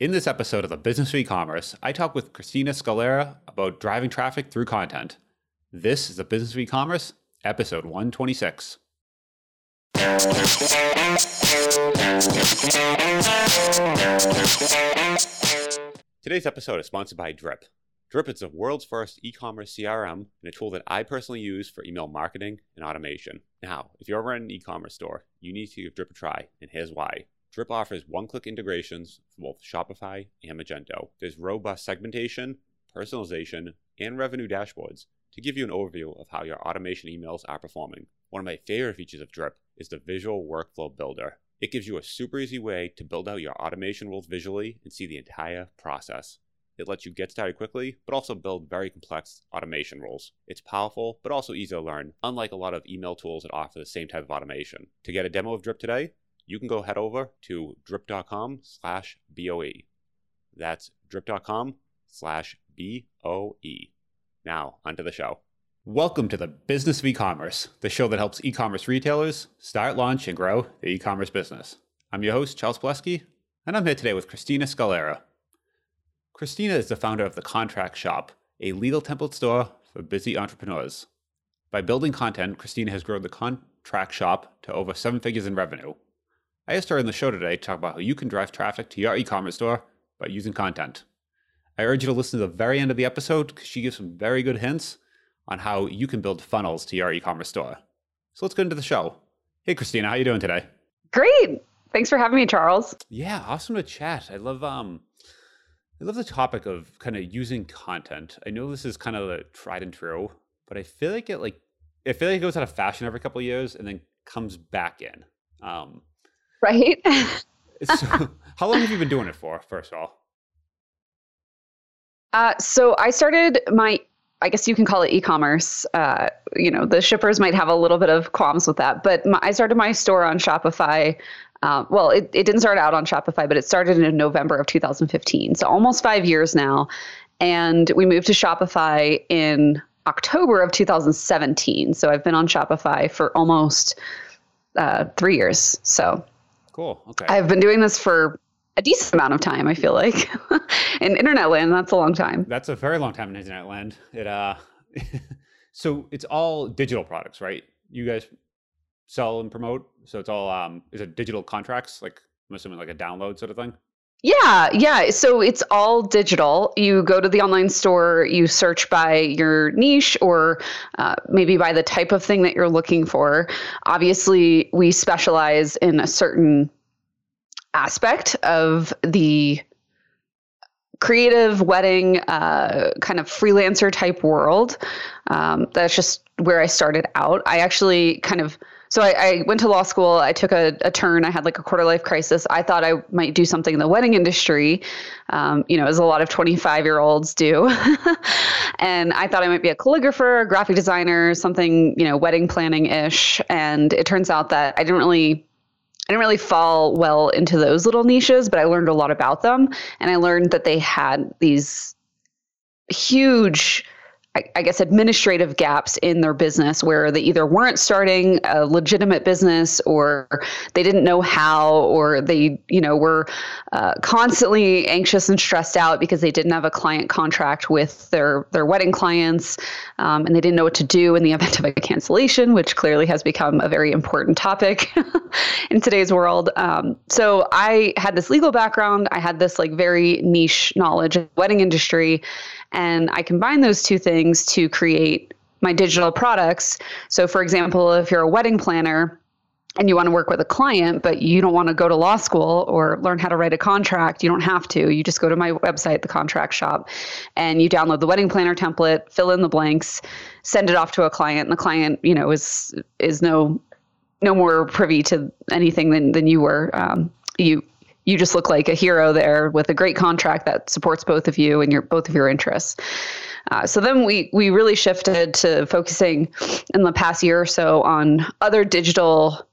In this episode of the Business of E-commerce, I talk with Christina Scalera about driving traffic through content. This is the Business of E-commerce, episode 126. Today's episode is sponsored by Drip. Drip is the world's first e-commerce CRM and a tool that I personally use for email marketing and automation. Now, if you're ever in an e-commerce store, you need to give Drip a try, and here's why. Drip offers one-click integrations for both Shopify and Magento. There's robust segmentation, personalization, and revenue dashboards to give you an overview of how your automation emails are performing. One of my favorite features of Drip is the Visual Workflow Builder. It gives you a super easy way to build out your automation rules visually and see the entire process. It lets you get started quickly, but also build very complex automation rules. It's powerful, but also easy to learn, unlike a lot of email tools that offer the same type of automation. To get a demo of Drip today, you can go head over to drip.com slash BOE. That's drip.com slash B-O-E. Now, onto the show. Welcome to the Business of E-commerce, the show that helps e-commerce retailers start, launch, and grow their e-commerce business. I'm your host, Charles Palleschi, and I'm here today with Christina Scalera. Christina is the founder of The Contract Shop, a legal template store for busy entrepreneurs. By building content, Christina has grown The Contract Shop to over seven figures in revenue. I asked her in the show today to talk about how you can drive traffic to your e-commerce store by using content. I urge you to listen to the very end of the episode because she gives some very good hints on how you can build funnels to your e-commerce store. So let's get into the show. Hey Christina, how are you doing today? Great. Thanks for having me, Charles. Yeah, awesome to chat. I love um I love the topic of kind of using content. I know this is kind of the tried and true, but I feel like it like I feel like it goes out of fashion every couple of years and then comes back in. Um, right? so, how long have you been doing it for, first of all? Uh, so I started my, I guess you can call it e-commerce. Uh, you know, the shippers might have a little bit of qualms with that, but my, I started my store on Shopify. Uh, well, it, it didn't start out on Shopify, but it started in November of 2015. So almost five years now. And we moved to Shopify in October of 2017. So I've been on Shopify for almost uh, three years. So Cool. Okay. I've been doing this for a decent amount of time. I feel like in internet land, that's a long time. That's a very long time in internet land. It uh, so it's all digital products, right? You guys sell and promote, so it's all um, is it digital contracts? Like I'm assuming like a download sort of thing. Yeah, yeah. So it's all digital. You go to the online store, you search by your niche or uh, maybe by the type of thing that you're looking for. Obviously, we specialize in a certain aspect of the creative wedding uh, kind of freelancer type world. Um, that's just where I started out. I actually kind of so I, I, went to law school. I took a, a, turn. I had like a quarter life crisis. I thought I might do something in the wedding industry, um, you know, as a lot of 25 year olds do. and I thought I might be a calligrapher, a graphic designer, something, you know, wedding planning ish. And it turns out that I didn't really. I didn't really fall well into those little niches, but I learned a lot about them. And I learned that they had these huge I guess administrative gaps in their business where they either weren't starting a legitimate business or they didn't know how or they you know were uh, constantly anxious and stressed out because they didn't have a client contract with their their wedding clients um, and they didn't know what to do in the event of a cancellation which clearly has become a very important topic in today's world. Um, so i had this legal background. I had this like very niche knowledge of wedding industry and I combine those two things to create my digital products. So, for example, if you're a wedding planner, and you want to work with a client, but you don't want to go to law school or learn how to write a contract, you don't have to. You just go to my website, the contract shop, and you download the wedding planner template, fill in the blanks, send it off to a client, and the client, you know, is is no no more privy to anything than than you were. Um, you you just look like a hero there with a great contract that supports both of you and your both of your interests. Uh, so then we we really shifted to focusing in the past year or so on other digital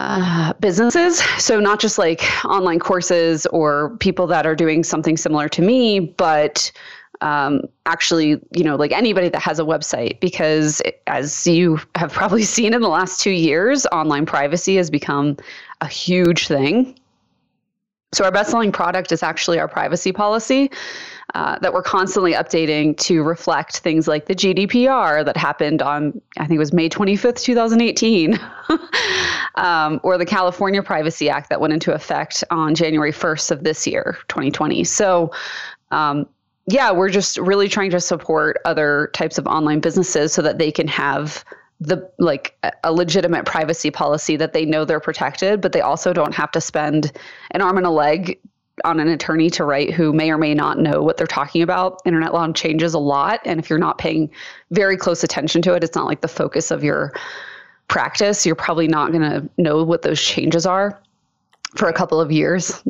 uh, businesses. So not just like online courses or people that are doing something similar to me, but um, actually, you know, like anybody that has a website, because it, as you have probably seen in the last two years, online privacy has become a huge thing So, our best selling product is actually our privacy policy uh, that we're constantly updating to reflect things like the GDPR that happened on, I think it was May 25th, 2018, um, or the California Privacy Act that went into effect on January 1st of this year, 2020. So, um, yeah, we're just really trying to support other types of online businesses so that they can have the like a legitimate privacy policy that they know they're protected, but they also don't have to spend an arm and a leg on an attorney to write who may or may not know what they're talking about. Internet law changes a lot, and if you're not paying very close attention to it, it's not like the focus of your practice. You're probably not going to know what those changes are for a couple of years.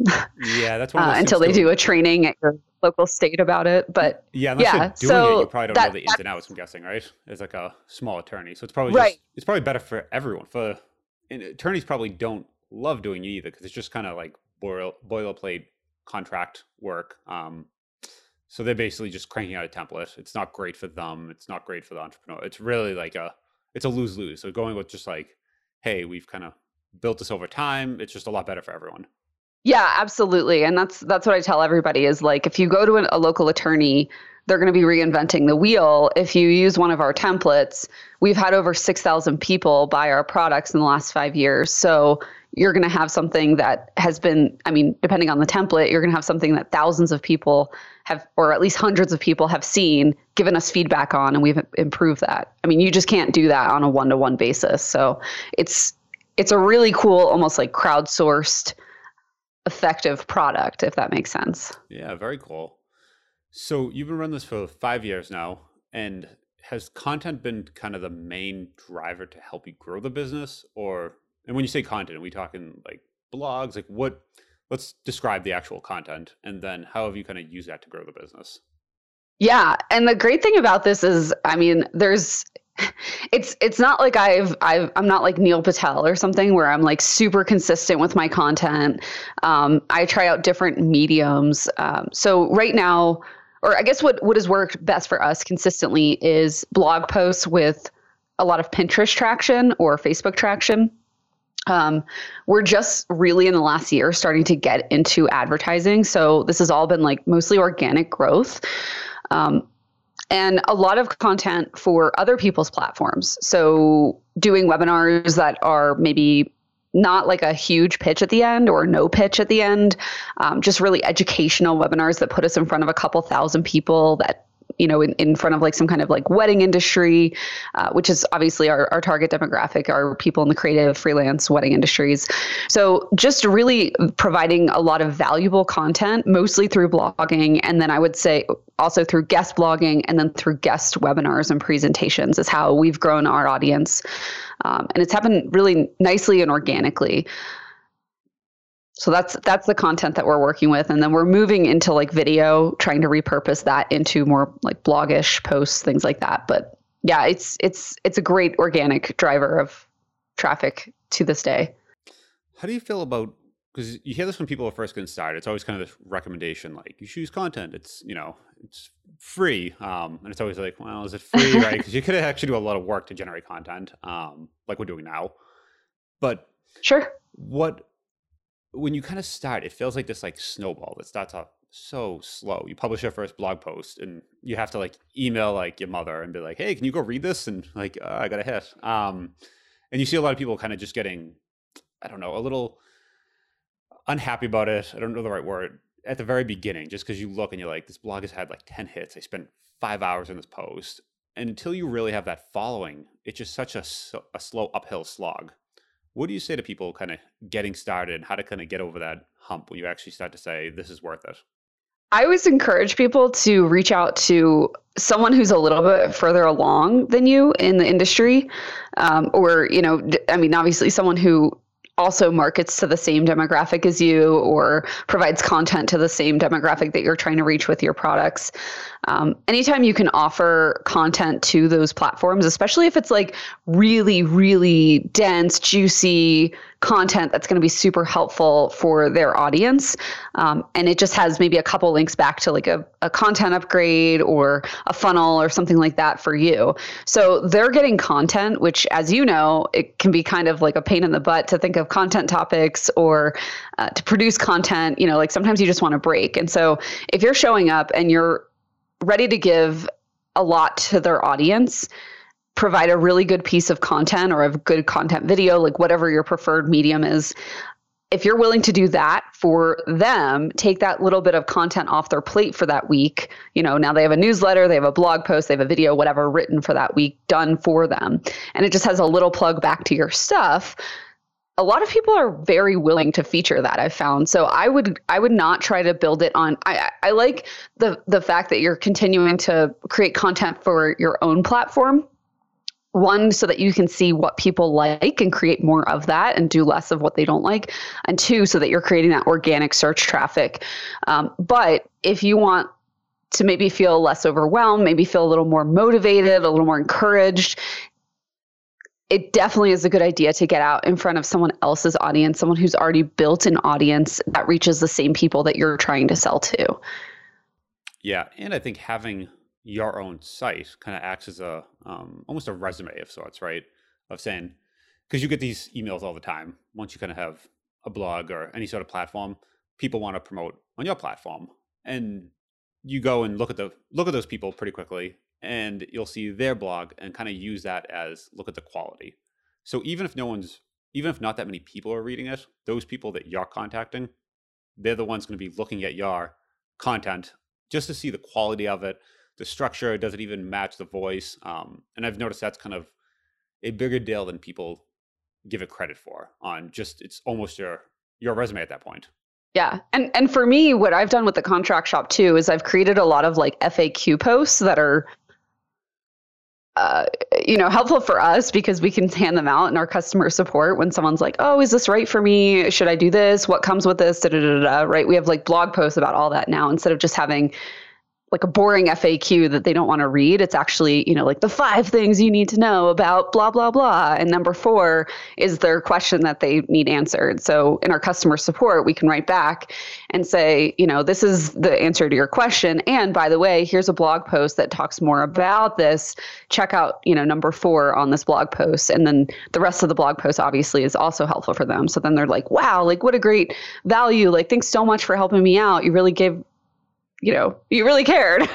Yeah, that's uh, until they do a training at your local state about it. But yeah, unless yeah, you're doing so it, you probably don't that, know the ins and outs. I'm guessing, right? As like a small attorney, so it's probably just. It's probably better for everyone. For and attorneys, probably don't love doing it either because it's just kind of like boil, boilerplate contract work. Um, so they're basically just cranking out a template. It's not great for them. It's not great for the entrepreneur. It's really like a it's a lose lose. So going with just like, hey, we've kind of built this over time. It's just a lot better for everyone. Yeah, absolutely. And that's that's what I tell everybody is like if you go to an, a local attorney, they're going to be reinventing the wheel. If you use one of our templates, we've had over 6,000 people buy our products in the last 5 years. So you're going to have something that has been i mean depending on the template you're going to have something that thousands of people have or at least hundreds of people have seen given us feedback on and we've improved that i mean you just can't do that on a one-to-one basis so it's it's a really cool almost like crowdsourced effective product if that makes sense yeah very cool so you've been running this for five years now and has content been kind of the main driver to help you grow the business or and when you say content, are we talking like blogs? Like what? Let's describe the actual content, and then how have you kind of used that to grow the business? Yeah, and the great thing about this is, I mean, there's it's it's not like I've I've I'm not like Neil Patel or something where I'm like super consistent with my content. Um, I try out different mediums. Um, so right now, or I guess what what has worked best for us consistently is blog posts with a lot of Pinterest traction or Facebook traction. Um, we're just really in the last year starting to get into advertising. So this has all been like mostly organic growth. Um, and a lot of content for other people's platforms. So doing webinars that are maybe not like a huge pitch at the end or no pitch at the end, um, just really educational webinars that put us in front of a couple thousand people that you know, in, in front of like some kind of like wedding industry, uh, which is obviously our, our target demographic, are people in the creative, freelance, wedding industries. So just really providing a lot of valuable content, mostly through blogging. And then I would say also through guest blogging and then through guest webinars and presentations is how we've grown our audience. Um, and it's happened really nicely and organically so that's that's the content that we're working with. And then we're moving into like video trying to repurpose that into more like blogish posts things like that. But yeah it's it's it's a great organic driver of traffic to this day. How do you feel about because you hear this when people are first getting started it's always kind of this recommendation like you choose content. It's you know it's free. Um, and it's always like well is it free? Right? Because you could actually do a lot of work to generate content um, like we're doing now. But sure. what when you kind of start, it feels like this like snowball that starts off so slow. You publish your first blog post and you have to like email like your mother and be like, "Hey, can you go read this?" And like, uh, I got a hit. Um, and you see a lot of people kind of just getting, I don't know, a little unhappy about it. I don't know the right word at the very beginning, just because you look and you're like, this blog has had like ten hits. I spent five hours in this post, and until you really have that following, it's just such a a slow uphill slog. What do you say to people kind of getting started, how to kind of get over that hump when you actually start to say, this is worth it? I always encourage people to reach out to someone who's a little bit further along than you in the industry, um, or you know, I mean, obviously someone who also markets to the same demographic as you or provides content to the same demographic that you're trying to reach with your products. Um, anytime you can offer content to those platforms, especially if it's like really, really dense, juicy content that's going to be super helpful for their audience. Um, and it just has maybe a couple links back to like a, a content upgrade or a funnel or something like that for you. So they're getting content, which, as you know, it can be kind of like a pain in the butt to think of content topics or uh, to produce content. You know, like sometimes you just want to break. And so if you're showing up and you're ready to give a lot to their audience, provide a really good piece of content or a good content video, like whatever your preferred medium is. If you're willing to do that for them, take that little bit of content off their plate for that week. You know, now they have a newsletter, they have a blog post, they have a video, whatever written for that week done for them. And it just has a little plug back to your stuff a lot of people are very willing to feature that I've found. So I would I would not try to build it on I I like the the fact that you're continuing to create content for your own platform. One, so that you can see what people like and create more of that and do less of what they don't like. And two, so that you're creating that organic search traffic. Um, but if you want to maybe feel less overwhelmed, maybe feel a little more motivated, a little more encouraged, it definitely is a good idea to get out in front of someone else's audience, someone who's already built an audience that reaches the same people that you're trying to sell to. Yeah, and I think having your own site kind of acts as a um, almost a resume of sorts, right? Of saying because you get these emails all the time. Once you kind of have a blog or any sort of platform, people want to promote on your platform, and you go and look at the look at those people pretty quickly and you'll see their blog and kind of use that as look at the quality. So even if no one's, even if not that many people are reading it, those people that you're contacting, they're the ones going to be looking at your content just to see the quality of it, the structure, does it even match the voice? Um, and I've noticed that's kind of a bigger deal than people give it credit for. On just it's almost your your resume at that point. Yeah. And and for me, what I've done with the contract shop too is I've created a lot of like FAQ posts that are you know, helpful for us because we can hand them out in our customer support when someone's like, "Oh, is this right for me? Should I do this? What comes with this?" Da, da, da, right? We have like blog posts about all that now instead of just having like a boring FAQ that they don't want to read. It's actually, you know, like the five things you need to know about blah, blah, blah. And number four is their question that they need answered. So in our customer support, we can write back and say, you know, this is the answer to your question. And by the way, here's a blog post that talks more about this. Check out, you know, number four on this blog post. And then the rest of the blog post obviously is also helpful for them. So then they're like, wow, like what a great value. Like, thanks so much for helping me out. You really gave you know, you really cared.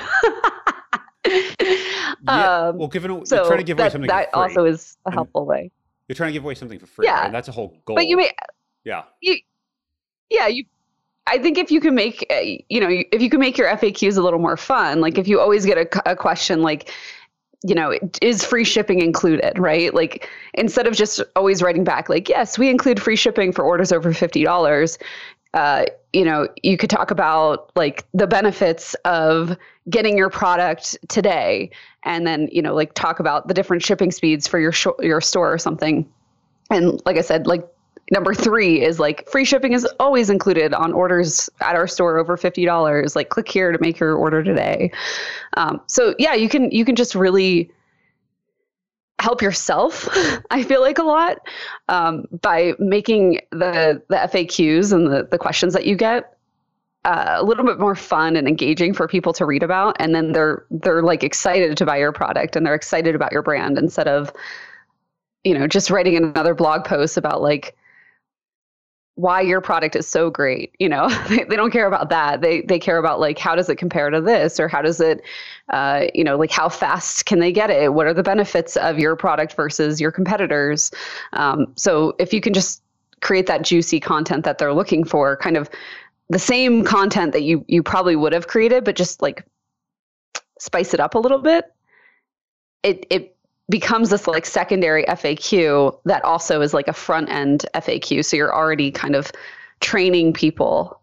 yeah. Um, well, given so you're trying to give away something that also is a helpful way. You're trying to give away something for free. Yeah, and that's a whole goal. But you may, yeah, you, yeah, you. I think if you can make, uh, you know, if you can make your FAQs a little more fun, like if you always get a, a question like, you know, is free shipping included, right? Like instead of just always writing back like, yes, we include free shipping for orders over fifty dollars, uh, you know, you could talk about like the benefits of getting your product today, and then you know, like talk about the different shipping speeds for your sh- your store or something. And like I said, like number three is like free shipping is always included on orders at our store over fifty dollars. Like click here to make your order today. Um, so yeah, you can you can just really help yourself i feel like a lot um, by making the the faqs and the, the questions that you get uh, a little bit more fun and engaging for people to read about. And then they're they're like excited to buy your product and they're excited about your brand instead of you know just writing another blog post about like why your product is so great you know? They, they don't care about that. They they care about like how does it compare to this? Or how does it uh, you know like how fast can they get it? What are the benefits of your product versus your competitors? Um, so if you can just create that juicy content that they're looking for kind of the same content that you you probably would have created but just like spice it up a little bit it it becomes this like secondary FAQ that also is like a front end FAQ. So you're already kind of training people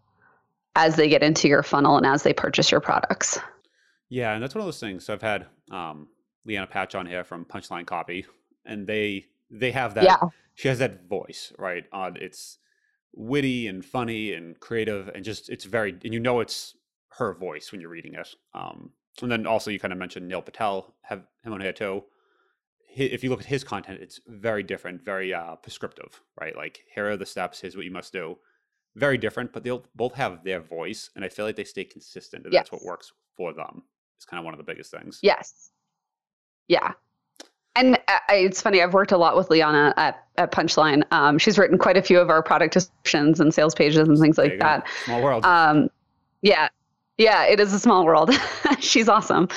as they get into your funnel and as they purchase your products. Yeah, and that's one of those things. So I've had um, Liana Patch on here from Punchline Copy, and they they have that. Yeah. She has that voice, right? Uh, it's witty and funny and creative, and just it's very and you know it's her voice when you're reading it. Um, and then also you kind of mentioned Neil Patel, have him on here too if you look at his content, it's very different, very uh, prescriptive, right? Like here are the steps, here's what you must do. Very different, but they'll both have their voice, and I feel like they stay consistent, and yes. that's what works for them. It's kind of one of the biggest things. Yes. Yeah. And uh, it's funny, I've worked a lot with Liana at, at Punchline. Um, she's written quite a few of our product descriptions and sales pages and things like that. Small world. Um, yeah. Yeah, it is a small world. she's awesome.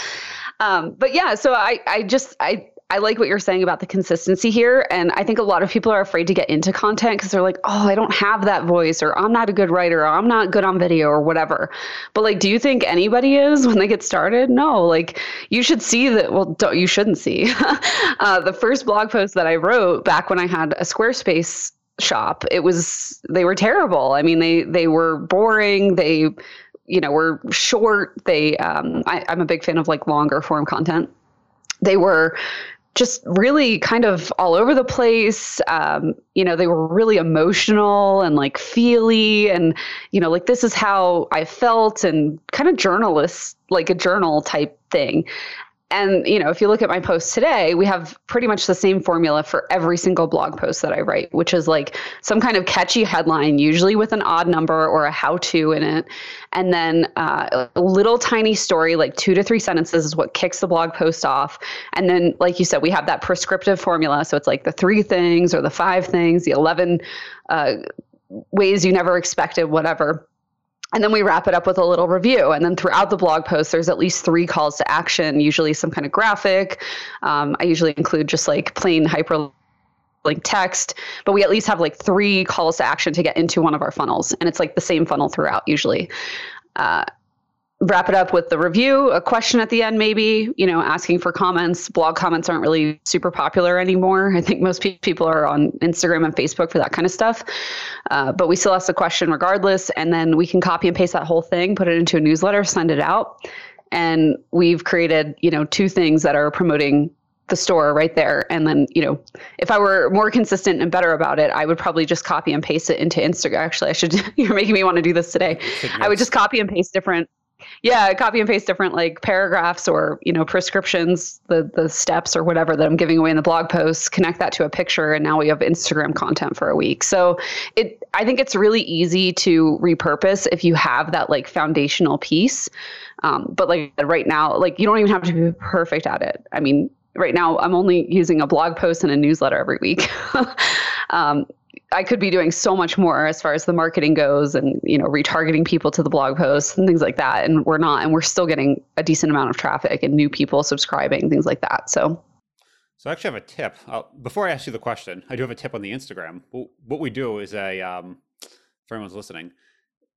Um, but yeah, so I, I just, I, I like what you're saying about the consistency here. And I think a lot of people are afraid to get into content because they're like, oh, I don't have that voice, or I'm not a good writer, or I'm not good on video, or whatever. But like, do you think anybody is when they get started? No, like, you should see that. Well, you shouldn't see. uh, the first blog post that I wrote back when I had a Squarespace shop, it was, they were terrible. I mean, they, they were boring. They, you know, were short. They, um, I, I'm a big fan of like longer form content they were just really kind of all over the place. Um, you know, they were really emotional and like feely, and you know, like this is how I felt, and kind of journalist, like a journal type thing. And you know, if you look at my posts today, we have pretty much the same formula for every single blog post that I write, which is like some kind of catchy headline, usually with an odd number or a how-to in it, and then uh, a little tiny story, like two to three sentences, is what kicks the blog post off. And then, like you said, we have that prescriptive formula, so it's like the three things or the five things, the eleven uh, ways you never expected, whatever and then we wrap it up with a little review. And then throughout the blog post, there's at least three calls to action, usually some kind of graphic. Um, I usually include just like plain hyperlink text, but we at least have like three calls to action to get into one of our funnels. And it's like the same funnel throughout, usually. Uh, wrap it up with the review, a question at the end, maybe, you know, asking for comments. Blog comments aren't really super popular anymore. I think most pe- people are on Instagram and Facebook for that kind of stuff. Uh, but we still ask the question regardless. And then we can copy and paste that whole thing, put it into a newsletter, send it out. And we've created, you know, two things that are promoting the store right there. And then, you know, if I were more consistent and better about it, I would probably just copy and paste it into Instagram. Actually, I should, you're making me want to do this today. I would just copy and paste different yeah copy and paste different like paragraphs or you know prescriptions the the steps or whatever that i'm giving away in the blog posts connect that to a picture and now we have instagram content for a week. So it i think it's really easy to repurpose if you have that like foundational piece. Um, but like right now like you don't even have to be perfect at it. I mean right now i'm only using a blog post and a newsletter every week. Um, I could be doing so much more as far as the marketing goes and, you know, retargeting people to the blog posts and things like that. And we're not, and we're still getting a decent amount of traffic and new people subscribing, things like that. So, so I actually have a tip. Uh, before I ask you the question, I do have a tip on the Instagram. What we do is a, um, for anyone's listening,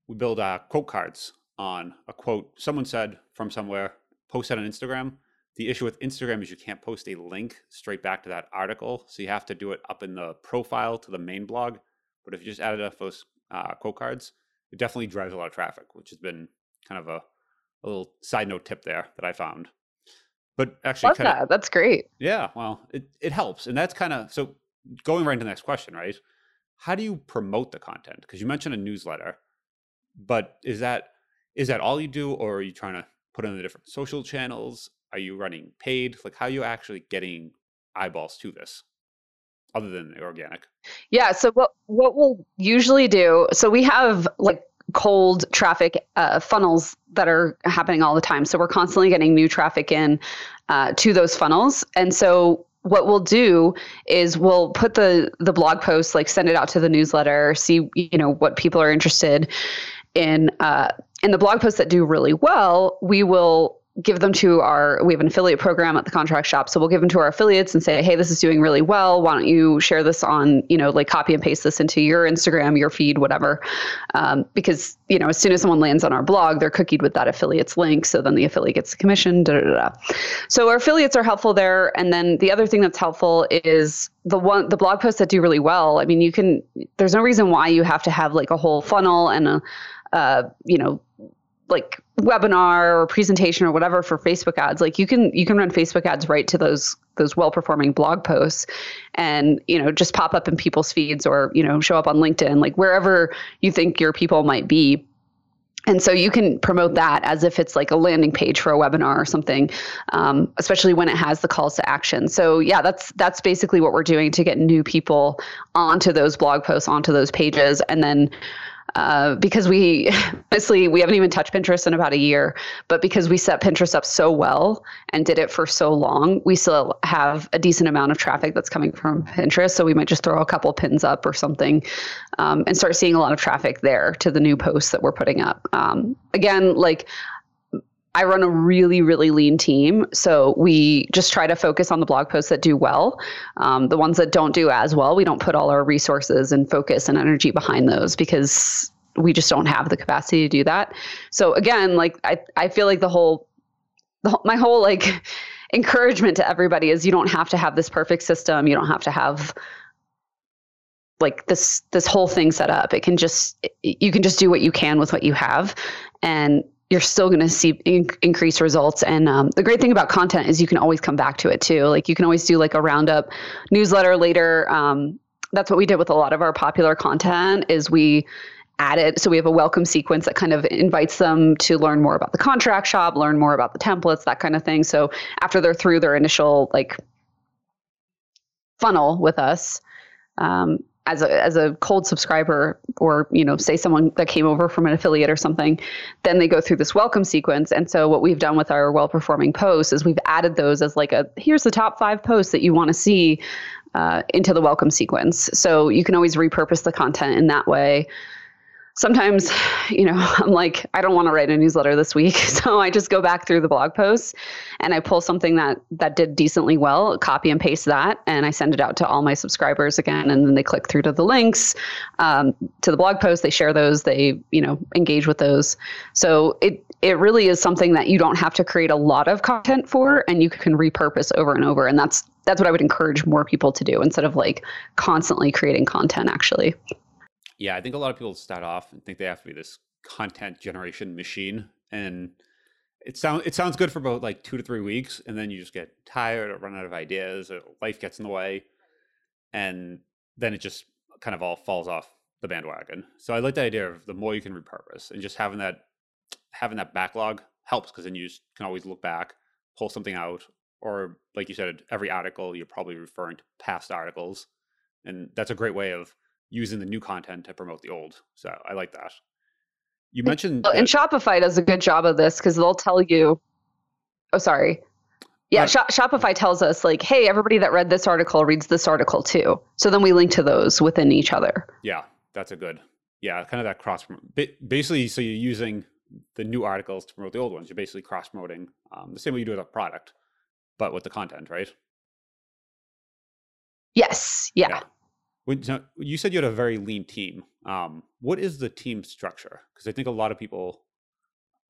we build uh, quote cards on a quote someone said from somewhere, post that on Instagram, the issue with Instagram is you can't post a link straight back to that article. So you have to do it up in the profile to the main blog. But if you just added up those uh, quote cards, it definitely drives a lot of traffic, which has been kind of a, a little side note tip there that I found. But actually, Love that. that's great. Yeah, well, it, it helps. And that's kind of so going right into the next question, right? How do you promote the content? Because you mentioned a newsletter, but is that is that all you do, or are you trying to put in the different social channels? Are you running paid? Like, how are you actually getting eyeballs to this? other than organic? Yeah. So what what we'll usually do, so we have like cold traffic uh, funnels that are happening all the time. So we're constantly getting new traffic in uh, to those funnels, and so what we'll do is we'll put the the blog post, like send it out to the newsletter, see you know what people are interested in. Uh, in the blog posts that do really well, we will give them to our we have an affiliate program at the contract shop. So we'll give them to our affiliates and say hey this is doing really well. Why don't you share this on you know like copy and paste this into your instagram your feed whatever. Um, because you know as soon as someone lands on our blog they're cookied with that affiliate's link. So then the affiliate gets the commission da, da, da. so our affiliates are helpful there. And then the other thing that's helpful is the one the blog posts that do really well. I mean you can there's no reason why you have to have like a whole funnel and a uh, you know like webinar or presentation or whatever for Facebook ads like you can you can run Facebook ads right to those those well performing blog posts and you know just pop up in people's feeds or you know show up on LinkedIn like wherever you think your people might be. And so you can promote that as if it's like a landing page for a webinar or something um, especially when it has the calls to action. So yeah that's that's basically what we're doing to get new people onto those blog posts onto those pages. And then uh, because we honestly we haven't even touched Pinterest in about a year, but because we set Pinterest up so well and did it for so long, we still have a decent amount of traffic that's coming from Pinterest. So we might just throw a couple pins up or something, um, and start seeing a lot of traffic there to the new posts that we're putting up. Um, again, like I run a really, really lean team. So we just try to focus on the blog posts that do well. Um, the ones that don't do as well, we don't put all our resources and focus and energy behind those because we just don't have the capacity to do that. So again, like I, I feel like the whole, the, my whole like encouragement to everybody is you don't have to have this perfect system. You don't have to have like this this whole thing set up. It can just you can just do what you can with what you have, and you're still going to see in- increased results. And um, the great thing about content is you can always come back to it too. Like you can always do like a roundup newsletter later. Um, that's what we did with a lot of our popular content is we added so we have a welcome sequence that kind of invites them to learn more about the contract shop learn more about the templates that kind of thing so after they're through their initial like funnel with us um, as a as a cold subscriber or you know say someone that came over from an affiliate or something then they go through this welcome sequence. And so what we've done with our well performing posts is we've added those as like a here's the top five posts that you want to see uh, into the welcome sequence. So you can always repurpose the content in that way sometimes, you know, I'm like, I don't want to write a newsletter this week. So I just go back through the blog posts and I pull something that that did decently well, copy and paste that, and I send it out to all my subscribers again. And then they click through to the links um, to the blog post. They share those. They, you know, engage with those. So it it really is something that you don't have to create a lot of content for, and you can repurpose over and over. And that's that's what I would encourage more people to do instead of like constantly creating content. Actually. Yeah, I think a lot of people start off and think they have to be this content generation machine, and it sounds it sounds good for about like two to three weeks, and then you just get tired or run out of ideas, or life gets in the way, and then it just kind of all falls off the bandwagon. So I like the idea of the more you can repurpose, and just having that having that backlog helps because then you can always look back, pull something out, or like you said, every article you're probably referring to past articles, and that's a great way of using the new content to promote the old. So I like that. You mentioned well, and Shopify does a good job of this because they'll tell you. Oh, sorry. Yeah, Shopify tells us like, hey, everybody that read this article reads this article too. So then we link to those within each other. Yeah, that's a good. Yeah, kind of that cross. Basically, so you're using the new articles to promote the old ones. You're basically cross promoting um, the same way you do with a product, but with the content, right? Yes. Yeah. yeah. When, you said you had a very lean team. Um, what is the team structure? Because I think a lot of people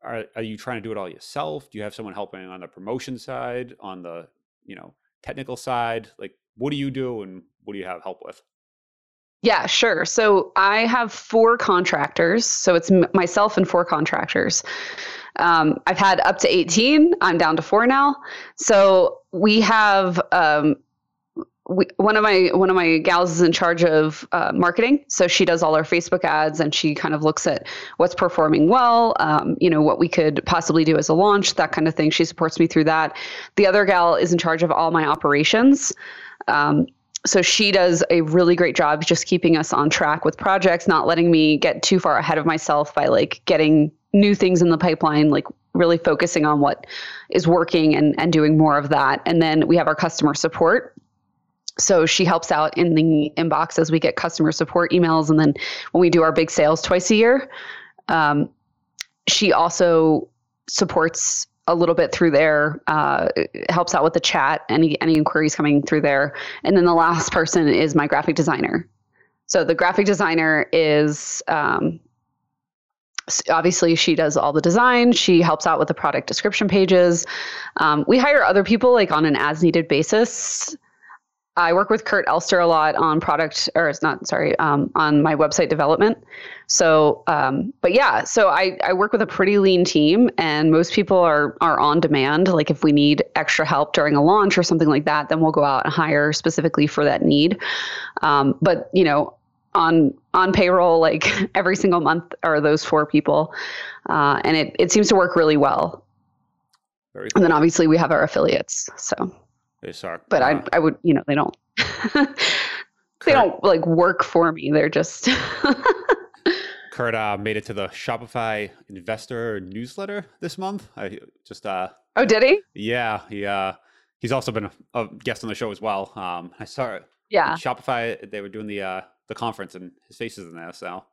are. Are you trying to do it all yourself? Do you have someone helping on the promotion side, on the you know technical side? Like, what do you do, and what do you have help with? Yeah, sure. So I have four contractors. So it's m- myself and four contractors. Um, I've had up to 18. I'm down to four now. So we have um, we, one of my one of my gals is in charge of uh, marketing, so she does all our Facebook ads and she kind of looks at what's performing well, um, you know, what we could possibly do as a launch, that kind of thing. She supports me through that. The other gal is in charge of all my operations. Um, so she does a really great job just keeping us on track with projects, not letting me get too far ahead of myself by like getting new things in the pipeline, like really focusing on what is working and, and doing more of that. And then we have our customer support so she helps out in the inbox as we get customer support emails, and then when we do our big sales twice a year, um, she also supports a little bit through there, uh, helps out with the chat, any any inquiries coming through there, and then the last person is my graphic designer. So the graphic designer is um, obviously she does all the design. She helps out with the product description pages. Um, we hire other people like on an as needed basis I work with Kurt Elster a lot on product, or it's not, sorry, um, on my website development. So, um, but yeah, so I, I work with a pretty lean team, and most people are are on demand. Like if we need extra help during a launch or something like that, then we'll go out and hire specifically for that need. Um, but you know, on on payroll like every single month are those four people, uh, and it it seems to work really well. Very And then obviously we have our affiliates. So, Hey, sorry. but Uh, I I would you know they don't they don't like work for me. They're just Kurt uh, made it to the Shopify investor newsletter this month. I just uh, oh did he? yeah, he uh, he's also been a, a guest on the show as well. Um, I saw it. Yeah. Shopify. They were doing the uh, the conference, and his face is in there, so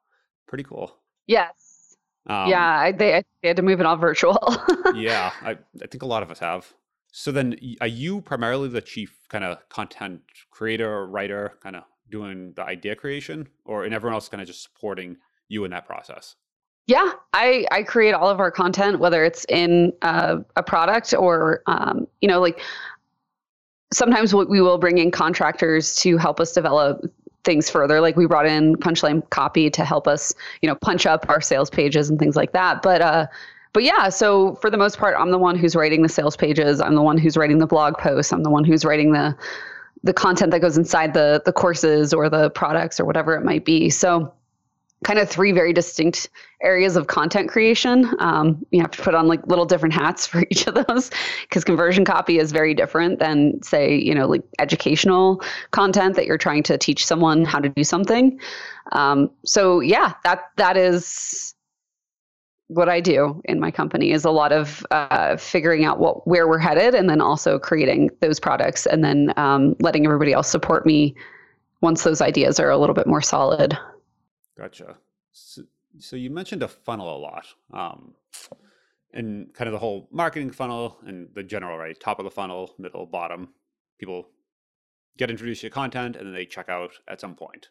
pretty cool. Yes. Um, yeah. I, they, they had to move it all virtual. yeah, I, I think a lot of us have. So then, are you primarily the chief kind of content creator, or writer, kind of doing the idea creation, or and everyone else kind of just supporting you in that process? Yeah, I I create all of our content, whether it's in a product or um, you know, like sometimes we we will bring in contractors to help us develop things further. Like we brought in Punchline Copy to help us, you know, punch up our sales pages and things like that. But uh, but yeah, so for the most part, I'm the one who's writing the sales pages. I'm the one who's writing the blog posts. I'm the one who's writing the the content that goes inside the the courses or the products or whatever it might be. So kind of three very distinct areas of content creation. Um, you have to put on like little different hats for each of those because conversion copy is very different than say, you know, like educational content that you're trying to teach someone how to do something. Um, so yeah, that that is what I do in my company is a lot of uh, figuring out what where we're headed and then also creating those products and then um, letting everybody else support me once those ideas are a little bit more solid. Gotcha. So, so you mentioned a funnel a lot, um, and kind of the whole marketing funnel and the general right top of the funnel, middle, bottom. People get introduced to content and then they check out at some point.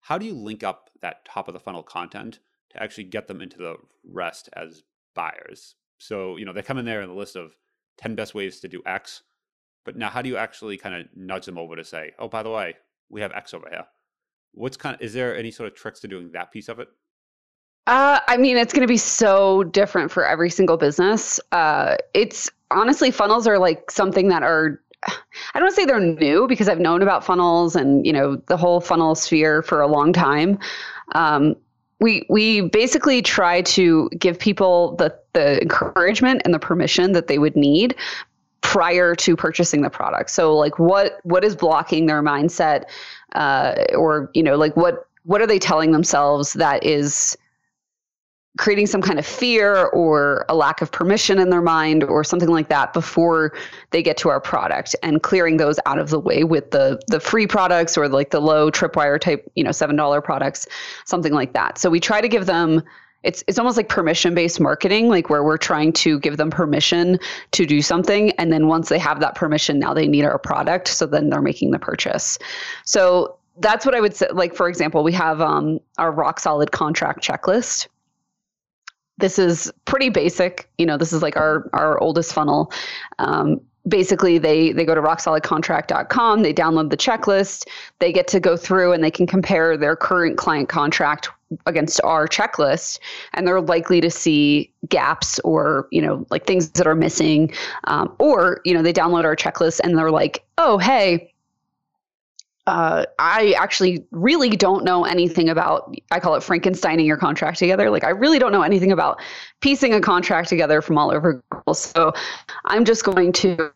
How do you link up that top of the funnel content to actually get them into the rest as buyers? So you know they come in there in the list of ten best ways to do X, but now how do you actually kind of nudge them over to say, oh, by the way, we have X over here? what's kind of is there any sort of tricks to doing that piece of it Uh, I mean, it's going to be so different for every single business. Uh, it's honestly, funnels are like something that are, I don't say they're new because I've known about funnels and, you know, the whole funnel sphere for a long time. Um, we, we basically try to give people the, the encouragement and the permission that they would need prior to purchasing the product. So like what what is blocking their mindset uh, or you know like what what are they telling themselves that is creating some kind of fear or a lack of permission in their mind or something like that before they get to our product and clearing those out of the way with the the free products or like the low tripwire type you know seven dollar products something like that. So we try to give them it's it's almost like permission based marketing like where we're trying to give them permission to do something and then once they have that permission now they need our product so then they're making the purchase. So that's what i would say like for example we have um, our rock solid contract checklist this is pretty basic you know this is like our our oldest funnel. Um, basically they they go to rocksolidcontract.com they download the checklist they get to go through and they can compare their current client contract against our checklist and they're likely to see gaps or you know like things that are missing. Um, or you know they download our checklist and they're like oh hey uh, I actually really don't know anything about, I call it Frankensteining your contract together. Like, I really don't know anything about piecing a contract together from all over Google. So I'm just going to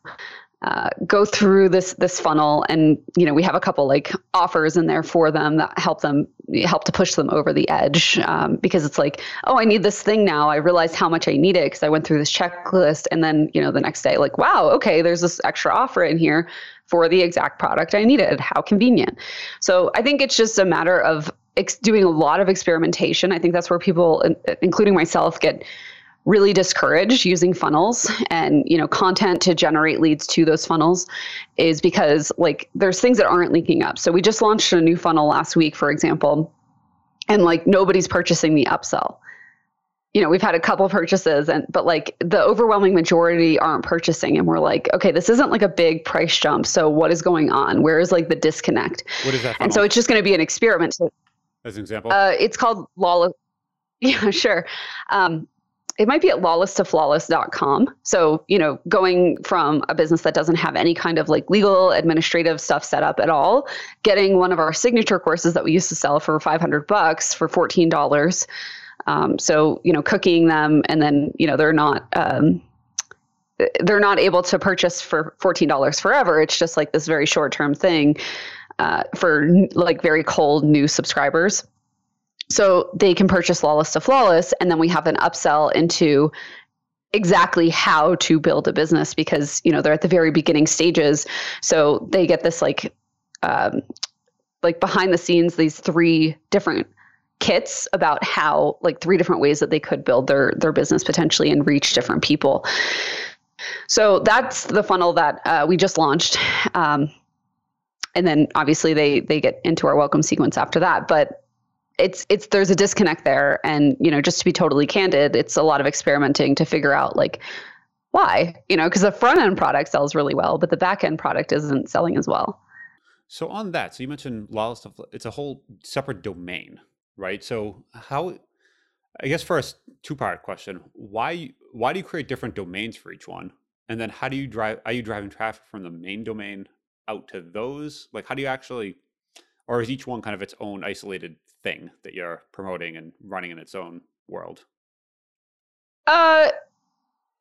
uh, go through this this funnel and you know we have a couple like offers in there for them that help them help to push them over the edge um, because it's like oh i need this thing now i realized how much i need it because i went through this checklist and then you know the next day like wow okay there's this extra offer in here for the exact product i needed how convenient. So i think it's just a matter of ex- doing a lot of experimentation. I think that's where people in- including myself get really discourage using funnels. And you know content to generate leads to those funnels is because like there's things that aren't linking up. So we just launched a new funnel last week for example and like nobody's purchasing the upsell you know we've had a couple purchases and but like the overwhelming majority aren't purchasing and we're like okay this isn't like a big price jump. So what is going on? Where is like the disconnect? What is that and so it's just going to be an experiment as an example? Uh, it's called lawless yeah sure. Um, it might be at lawless to flawless.com. So, you know, going from a business that doesn't have any kind of like legal administrative stuff set up at all, getting one of our signature courses that we used to sell for 500 bucks for $14. Um, so, you know, cooking them and then, you know, they're not, um, they're not able to purchase for $14 forever. It's just like this very short term thing uh, for like very cold new subscribers. So they can purchase Lawless to Flawless, and then we have an upsell into exactly how to build a business because you know they're at the very beginning stages. So they get this like um, like behind the scenes these three different kits about how like three different ways that they could build their their business potentially and reach different people. So that's the funnel that uh, we just launched. Um, and then obviously they they get into our welcome sequence after that. But it's it's there's a disconnect there and you know just to be totally candid it's a lot of experimenting to figure out like why you know because the front end product sells really well but the back end product isn't selling as well so on that so you mentioned lawless stuff it's a whole separate domain right so how i guess first two part question why why do you create different domains for each one and then how do you drive are you driving traffic from the main domain out to those like how do you actually or is each one kind of its own isolated thing that you're promoting and running in its own world? Uh,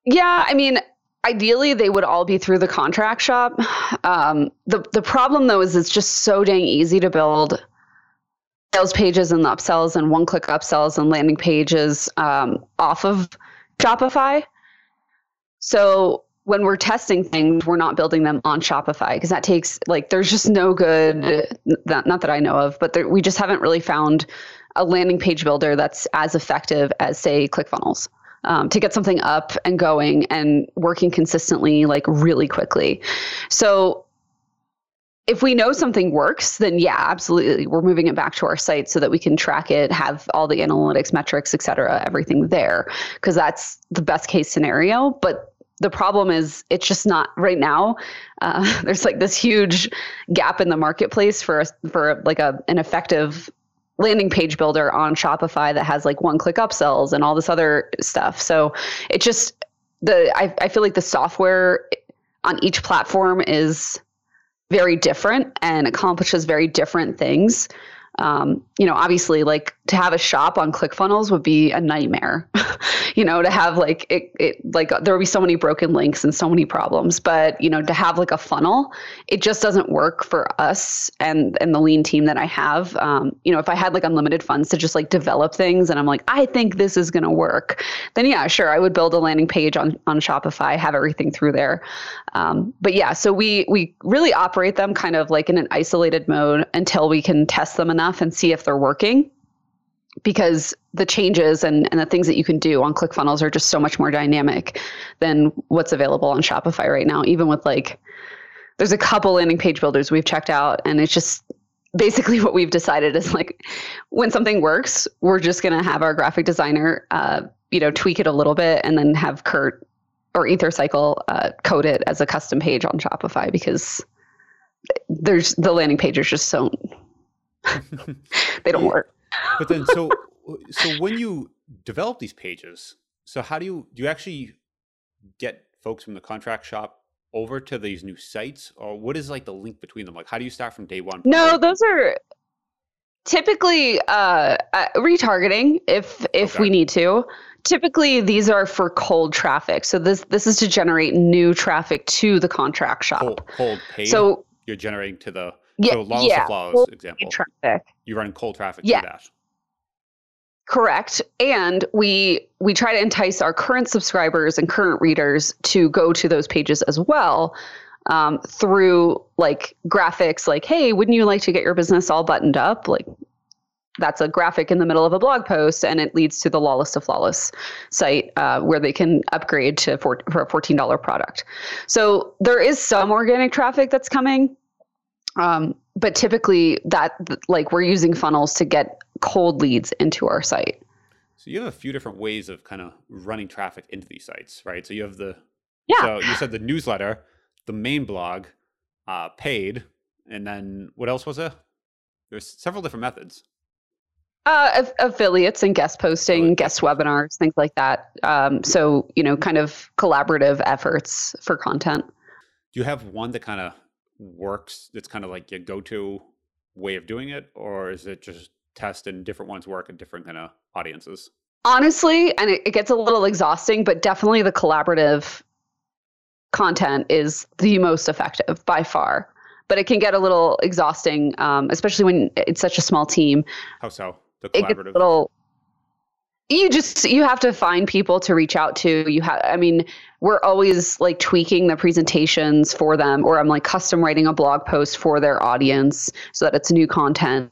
yeah. I mean, ideally they would all be through the contract shop. Um, the the problem though is it's just so dang easy to build sales pages and upsells and one click upsells and landing pages um, off of Shopify. So when we're testing things, we're not building them on Shopify because that takes like there's just no good not, not that I know of, but there, we just haven't really found a landing page builder that's as effective as say ClickFunnels. Um, to get something up and going and working consistently like really quickly. So if we know something works, then yeah, absolutely. We're moving it back to our site so that we can track it, have all the analytics, metrics, et cetera, everything there, because that's the best case scenario. But the problem is it's just not right now uh, there's like this huge gap in the marketplace for for like a an effective landing page builder on shopify that has like one click upsells and all this other stuff so it just the I, I feel like the software on each platform is very different and accomplishes very different things. Um, you know, obviously, like to have a shop on ClickFunnels would be a nightmare. you know, to have like it, it, like there would be so many broken links and so many problems. But you know, to have like a funnel, it just doesn't work for us and and the lean team that I have. Um, you know, if I had like unlimited funds to just like develop things, and I'm like, I think this is to work, then yeah, sure, I would build a landing page on on Shopify, have everything through there. Um, but yeah, so we we really operate them kind of like in an isolated mode until we can test them enough and see if they're working because the changes and, and the things that you can do on ClickFunnels are just so much more dynamic than what's available on Shopify right now. Even with like, there's a couple landing page builders we've checked out, and it's just basically what we've decided is like when something works, we're just going to have our graphic designer, uh, you know, tweak it a little bit and then have Kurt or EtherCycle uh, code it as a custom page on Shopify because there's the landing page is just so they don't work. But then, so so when you develop these pages, so how do you do you actually get folks from the contract shop over to these new sites, or what is like the link between them? Like, how do you start from day one? No, those are typically uh, uh, retargeting if if okay. we need to. Typically, these are for cold traffic. So this this is to generate new traffic to the contract shop. Cold, cold paid. So you're generating to the yeah, so Lawless yeah. Flawless example. Traffic. You run cold traffic yeah. that. Correct. And we we try to entice our current subscribers and current readers to go to those pages as well. Um, through like graphics like hey wouldn't you like to get your business all buttoned up like that's a graphic in the middle of a blog post and it leads to the lawless to flawless site uh, where they can upgrade to for, for a $14 product so there is some organic traffic that's coming um, but typically, that like we're using funnels to get cold leads into our site. So you have a few different ways of kind of running traffic into these sites, right? So you have the yeah. So you said the newsletter, the main blog, uh, paid, and then what else was there? There's several different methods. Uh, affiliates and guest posting, oh, guest webinars, things like that. Um, so, you know, kind of collaborative efforts for content. Do you have one that kind of works that's kind of like your go to way of doing it? Or is it just test and different ones work in different kind of audiences? Honestly, and it, it gets a little exhausting, but definitely the collaborative content is the most effective by far. But it can get a little exhausting, um, especially when it's such a small team. How so? The collaborative. It gets a little. You just you have to find people to reach out to. You have, I mean, we're always like tweaking the presentations for them, or I'm like custom writing a blog post for their audience so that it's new content.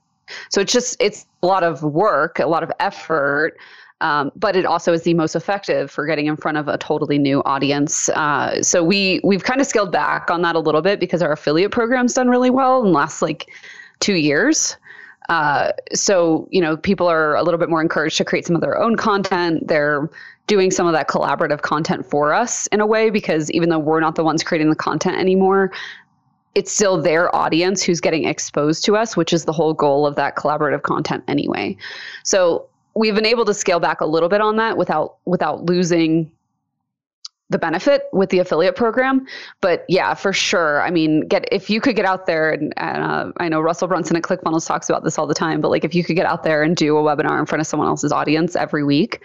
So it's just it's a lot of work, a lot of effort. Um, but it also is the most effective for getting in front of a totally new audience. Uh, so we we've kind of scaled back on that a little bit because our affiliate program's done really well in the last like two years. Uh, so you know people are a little bit more encouraged to create some of their own content. They're doing some of that collaborative content for us in a way because even though we're not the ones creating the content anymore, it's still their audience who's getting exposed to us, which is the whole goal of that collaborative content anyway. So we've been able to scale back a little bit on that without without losing the benefit with the affiliate program. But yeah, for sure. I mean, get if you could get out there and, uh, I know Russell Brunson at ClickFunnels talks about this all the time. But like, if you could get out there and do a webinar in front of someone else's audience every week,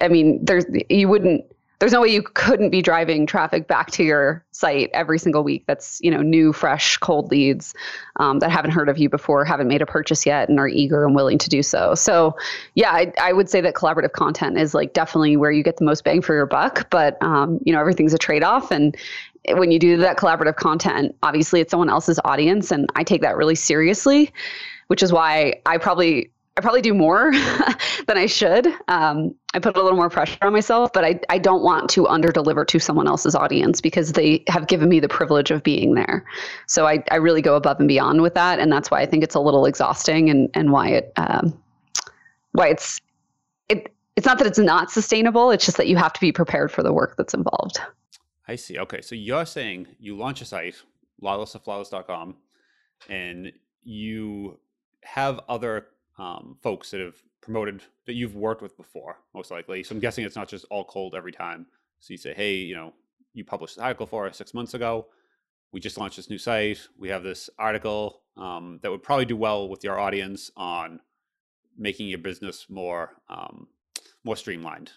I mean, there's you wouldn't there's no way you couldn't be driving traffic back to your site every single week that's you know new fresh cold leads um, that haven't heard of you before haven't made a purchase yet and are eager and willing to do so. So yeah I, I would say that collaborative content is like definitely where you get the most bang for your buck but um, you know everything's a trade-off and when you do that collaborative content obviously it's someone else's audience and i take that really seriously which is why i probably I probably do more than I should. Um, I put a little more pressure on myself, but I, I don't want to under deliver to someone else's audience because they have given me the privilege of being there. So I, I really go above and beyond with that. And that's why I think it's a little exhausting and, and why it, um, why it's, it, it's not that it's not sustainable. It's just that you have to be prepared for the work that's involved. I see. Okay. So you're saying you launch a site, lawlesstoflawless.com, and you have other um, folks that have promoted that you've worked with before, most likely. So I'm guessing it's not just all cold every time. So you say, hey, you know, you published an article for us six months ago. We just launched this new site. We have this article um, that would probably do well with your audience on making your business more um, more streamlined,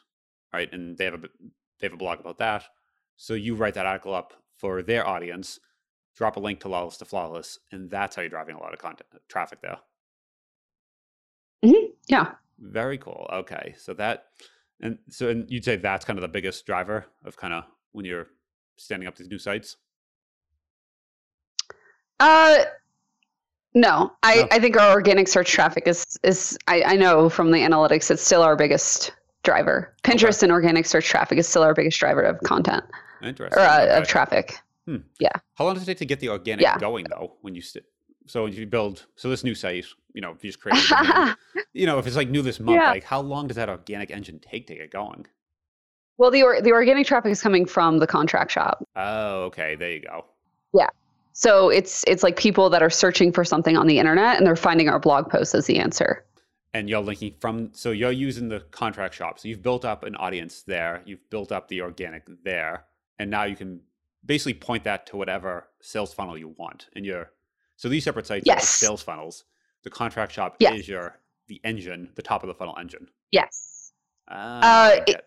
right? And they have a they have a blog about that. So you write that article up for their audience, drop a link to Lawless to Flawless, and that's how you're driving a lot of content traffic there. Mm-hmm. Yeah. Very cool. Okay. So that, and so, and you'd say that's kind of the biggest driver of kind of when you're standing up these new sites? Uh, no, I, no. I think our organic search traffic is, is I, I know from the analytics, it's still our biggest driver. Pinterest okay. and organic search traffic is still our biggest driver of content. Interesting. Or uh, okay. of traffic. Hmm. Yeah. How long does it take to get the organic yeah. going though? When you st- so if you build so this new site, you know, if you just create, you know, if it's like new this month, yeah. like how long does that organic engine take to get going? Well, the or, the organic traffic is coming from the contract shop. Oh, okay, there you go. Yeah. So it's it's like people that are searching for something on the internet and they're finding our blog post as the answer. And you're linking from so you're using the contract shop. So you've built up an audience there, you've built up the organic there, and now you can basically point that to whatever sales funnel you want. And you're so these separate sites yes. are sales funnels. The contract shop yes. is your the engine, the top of the funnel engine. Yes. Ah, uh, it,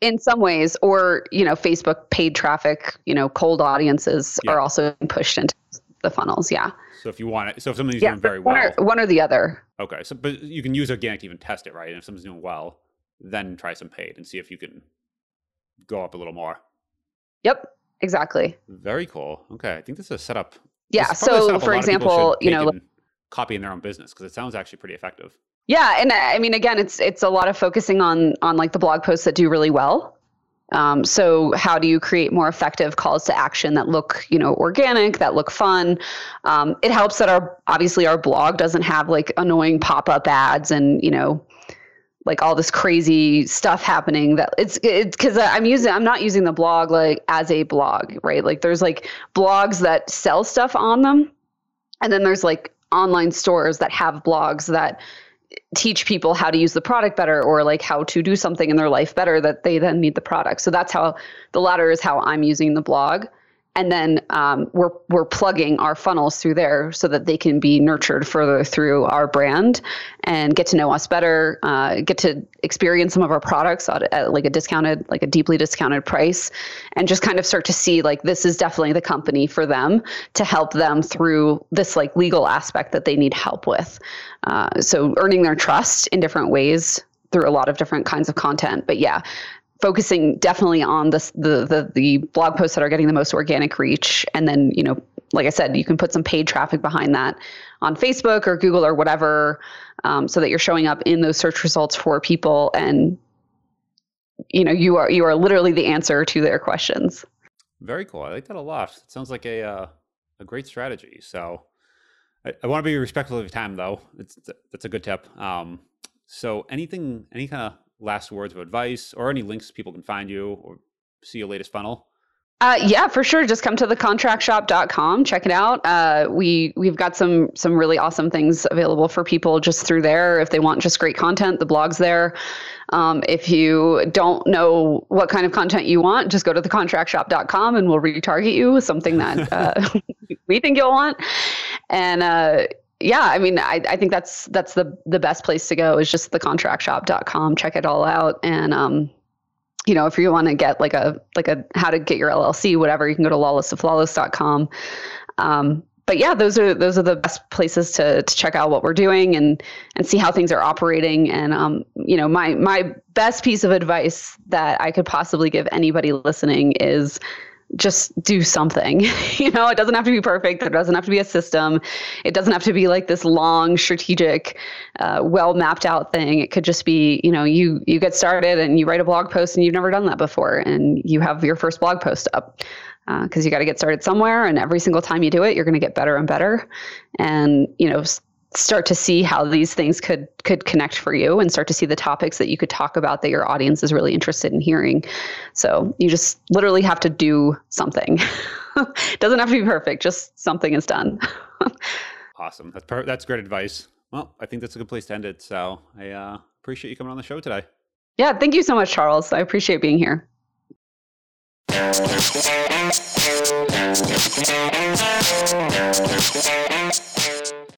in some ways, or you know, Facebook paid traffic, you know, cold audiences yeah. are also pushed into the funnels. Yeah. So if you want it, so if somebody's yeah, doing very one well, or, one or the other. Okay, so but you can use organic to even test it, right? And if something's doing well, then try some paid and see if you can go up a little more. Yep, exactly. Very cool. Okay, I think this is a setup yeah. So, for example, you know, copying their own business because it sounds actually pretty effective. Yeah, and I mean, again, it's it's a lot of focusing on on like the blog posts that do really well. Um, so how do you create more effective calls to action that look, you know, organic, that look fun? Um, it helps that our obviously our blog doesn't have like annoying pop up ads and you know like all this crazy stuff happening that it's it's because i'm using i'm not using the blog like as a blog right like there's like blogs that sell stuff on them and then there's like online stores that have blogs that teach people how to use the product better or like how to do something in their life better that they then need the product. So that's how the latter is how I'm using the blog and then um, we're we're plugging our funnels through there so that they can be nurtured further through our brand and get to know us better, uh, get to experience some of our products at, at, like a discounted, like a deeply discounted price, and just kind of start to see like this is definitely the company for them to help them through this like legal aspect that they need help with. Uh, so earning their trust in different ways through a lot of different kinds of content. But yeah, focusing definitely on the, the the blog posts that are getting the most organic reach. And then you know like i said you can put some paid traffic behind that on facebook or google or whatever um, so that you're showing up in those search results for people. And you know you are you are literally the answer to their questions. Very cool. I like that a lot. It sounds like a uh, a great strategy. So I, I, want to be respectful of your time though. It's that's a good tip. Um, so anything any kind of last words of advice or any links people can find you or see your latest funnel? Uh, yeah, for sure. Just come to thecontractshop.com, check it out. Uh, we we've got some some really awesome things available for people just through there. If they want just great content, the blog's there. Um, if you don't know what kind of content you want, just go to thecontractshop.com and we'll retarget you with something that uh, we think you'll want. And uh, yeah, I mean, I, I think that's that's the the best place to go is just thecontractshop.com. Check it all out, and um, you know, if you want to get like a like a how to get your LLC, whatever, you can go to lawlesstoflawless.com. Um, but yeah, those are those are the best places to to check out what we're doing and and see how things are operating. And um, you know, my my best piece of advice that I could possibly give anybody listening is just do something. you know, it doesn't have to be perfect. There doesn't have to be a system. It doesn't have to be like this long, strategic, uh, well mapped out thing. It could just be, you know, you you get started and you write a blog post and you've never done that before, and you have your first blog post up because uh, you got to get started somewhere. And every single time you do it, you're going to get better and better. And you know, start to see how these things could could connect for you and start to see the topics that you could talk about that your audience is really interested in hearing. So you just literally have to do something. Doesn't have to be perfect just something is done. Awesome. That's per- that's great advice. Well i think that's a good place to end it. So i uh, appreciate you coming on the show today. Yeah thank you so much charles. I appreciate being here